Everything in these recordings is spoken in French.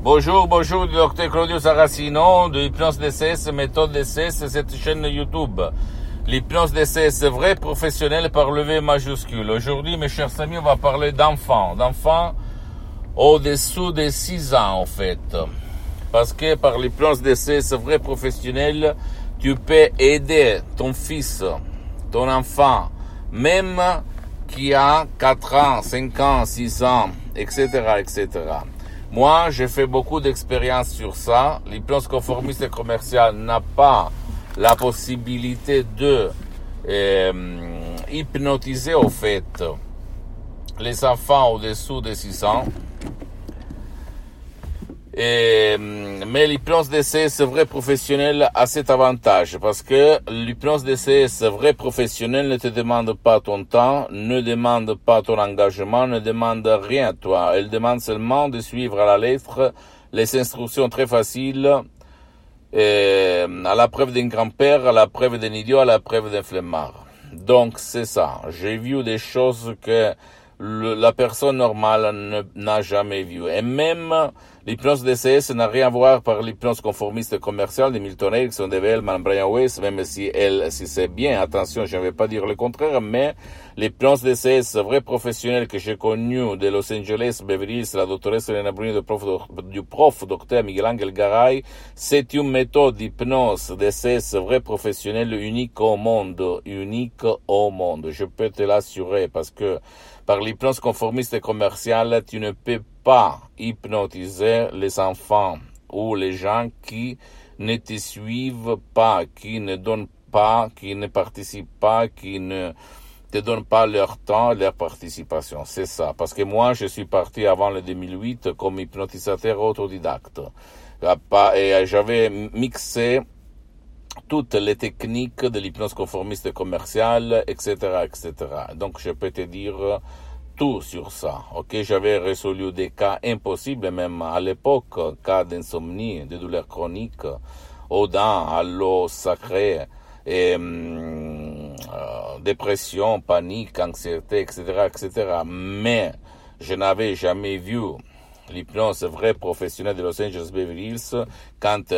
Bonjour, bonjour, docteur Claudio Saracino de Hypnose DCS, méthode DCS, cette chaîne YouTube. L'hypnose DCS, vrai professionnel par le V majuscule. Aujourd'hui, mes chers amis, on va parler d'enfants, d'enfants au-dessous de 6 ans, en fait. Parce que par l'hypnose DCS, vrai professionnel, tu peux aider ton fils, ton enfant, même qui a 4 ans, 5 ans, 6 ans, etc., etc. Moi, j'ai fait beaucoup d'expérience sur ça. L'hypnose conformiste commerciale n'a pas la possibilité de euh, hypnotiser au fait les enfants au-dessous de 6 ans. Et, mais l'hypnose DCS vrai professionnel a cet avantage parce que l'hypnose DCS vrai professionnel ne te demande pas ton temps, ne demande pas ton engagement, ne demande rien à toi. Elle demande seulement de suivre à la lettre les instructions très faciles et, à la preuve d'un grand-père, à la preuve d'un idiot, à la preuve d'un flemmard. Donc c'est ça. J'ai vu des choses que la personne normale n'a jamais vu. Et même l'hypnose DCS n'a rien à voir par l'hypnose conformiste commerciale de Milton Erickson, de Vellman, Brian Weiss, même si elle, si c'est bien, attention, je ne vais pas dire le contraire, mais l'hypnose DCS vrai professionnel que j'ai connu de Los Angeles, Beverly Hills, la doctoresse Elena Bruni, du prof, du prof docteur Miguel Angel Garay, c'est une méthode d'hypnose DCS vrai professionnel unique au monde, unique au monde. Je peux te l'assurer parce que par l'hypnose conformiste commerciale, tu ne peux pas hypnotiser les enfants ou les gens qui ne te suivent pas, qui ne donnent pas, qui ne participent pas, qui ne te donnent pas leur temps, leur participation. C'est ça. Parce que moi, je suis parti avant le 2008 comme hypnotisateur autodidacte. Et j'avais mixé toutes les techniques de l'hypnose conformiste commerciale, etc., etc. Donc, je peux te dire tout sur ça. Ok, j'avais résolu des cas impossibles, même à l'époque, cas d'insomnie, de douleurs chroniques, aux dents, à l'eau sacrée, et, euh, dépression, panique, anxiété, etc., etc. Mais je n'avais jamais vu l'hypnose vraie professionnelle de Los Angeles Beverly Hills quand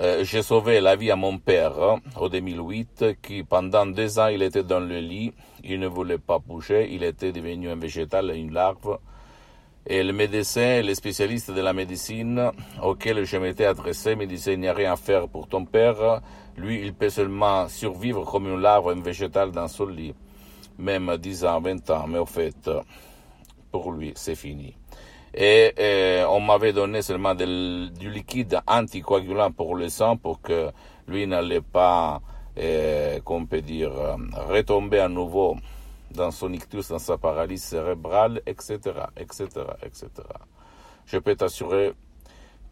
euh, j'ai sauvé la vie à mon père hein, au 2008, qui pendant deux ans il était dans le lit, il ne voulait pas bouger, il était devenu un végétal, une larve. Et le médecin, le spécialiste de la médecine auquel je m'étais adressé me disait il n'y a rien à faire pour ton père, lui il peut seulement survivre comme une larve, un végétal dans son lit, même 10 ans, 20 ans, mais au fait, pour lui c'est fini et, et on m'avait donné seulement du liquide anticoagulant pour le sang pour que lui n'allait pas, euh, qu'on peut dire, retomber à nouveau dans son ictus, dans sa paralysie cérébrale, etc., etc., etc. Je peux t'assurer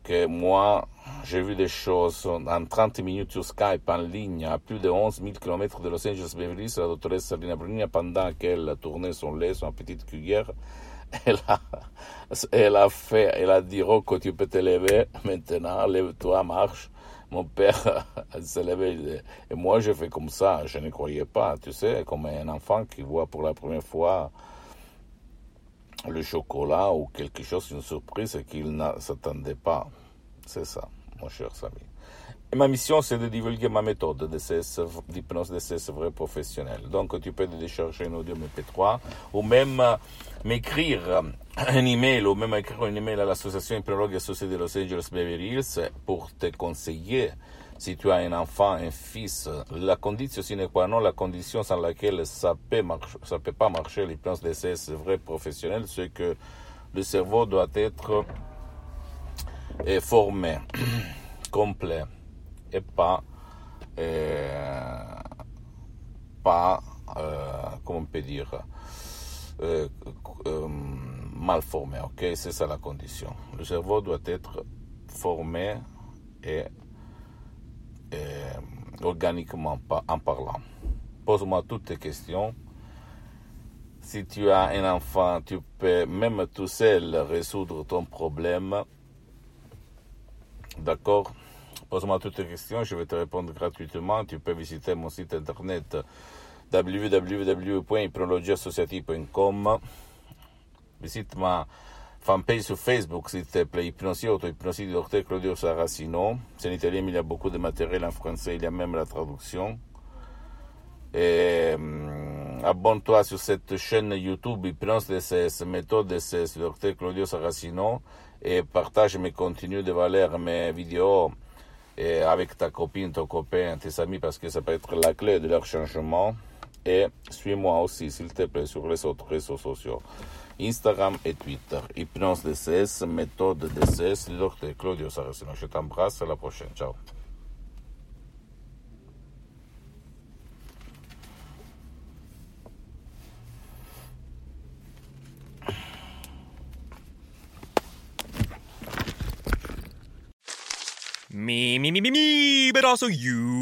que moi, j'ai vu des choses en 30 minutes sur Skype en ligne à plus de 11 000 km de Los Angeles Beverly la doctoresse Salina Bruni, pendant qu'elle tournait son lait, son petite cuillère, elle a, elle a fait, elle a dit, Rocco, tu peux te lever maintenant, lève-toi, marche. Mon père s'est levé et moi je fais comme ça, je ne croyais pas, tu sais, comme un enfant qui voit pour la première fois le chocolat ou quelque chose, une surprise qu'il ne s'attendait pas. C'est ça, mon cher Samy. Et ma mission, c'est de divulguer ma méthode d'hypnose DCS vrai professionnel. Donc, tu peux décharger un audio MP3 ou même m'écrire un email ou même écrire un email à l'association hypnologue associée de Los Angeles Beverly Hills pour te conseiller si tu as un enfant, un fils, la condition sine qua non, la condition sans laquelle ça peut marcher, ça peut pas marcher l'hypnose DCS vrai professionnel, c'est que le cerveau doit être formé, complet et pas, euh, pas, euh, comment on peut dire, euh, mal formé, ok? C'est ça la condition. Le cerveau doit être formé et, organiquement en parlant. Pose-moi toutes tes questions. Si tu as un enfant, tu peux même tout seul résoudre ton problème. D'accord? Pose-moi toutes tes questions, je vais te répondre gratuitement. Tu peux visiter mon site internet www.hypnologieassociative.com. Visite ma fanpage sur Facebook, s'il te plaît, Hypnosie, auto-hypnosie du docteur Claudio Saracino. C'est en italien, mais il y a beaucoup de matériel en français, il y a même la traduction. Et hum, abonne-toi sur cette chaîne YouTube Hypnose DCS, méthode DCS, du docteur Claudio Saracino, et partage mes contenus de valeur, mes vidéos avec ta copine, ton copain, tes amis, parce que ça peut être la clé de leur changement. Et suis-moi aussi, s'il te plaît, sur les autres réseaux sociaux. Instagram et Twitter. Hypnose DCS, méthode DCS, docteur Claudio Saracino. Je t'embrasse, à la prochaine. Ciao. Me, me, me, me, me, but also you.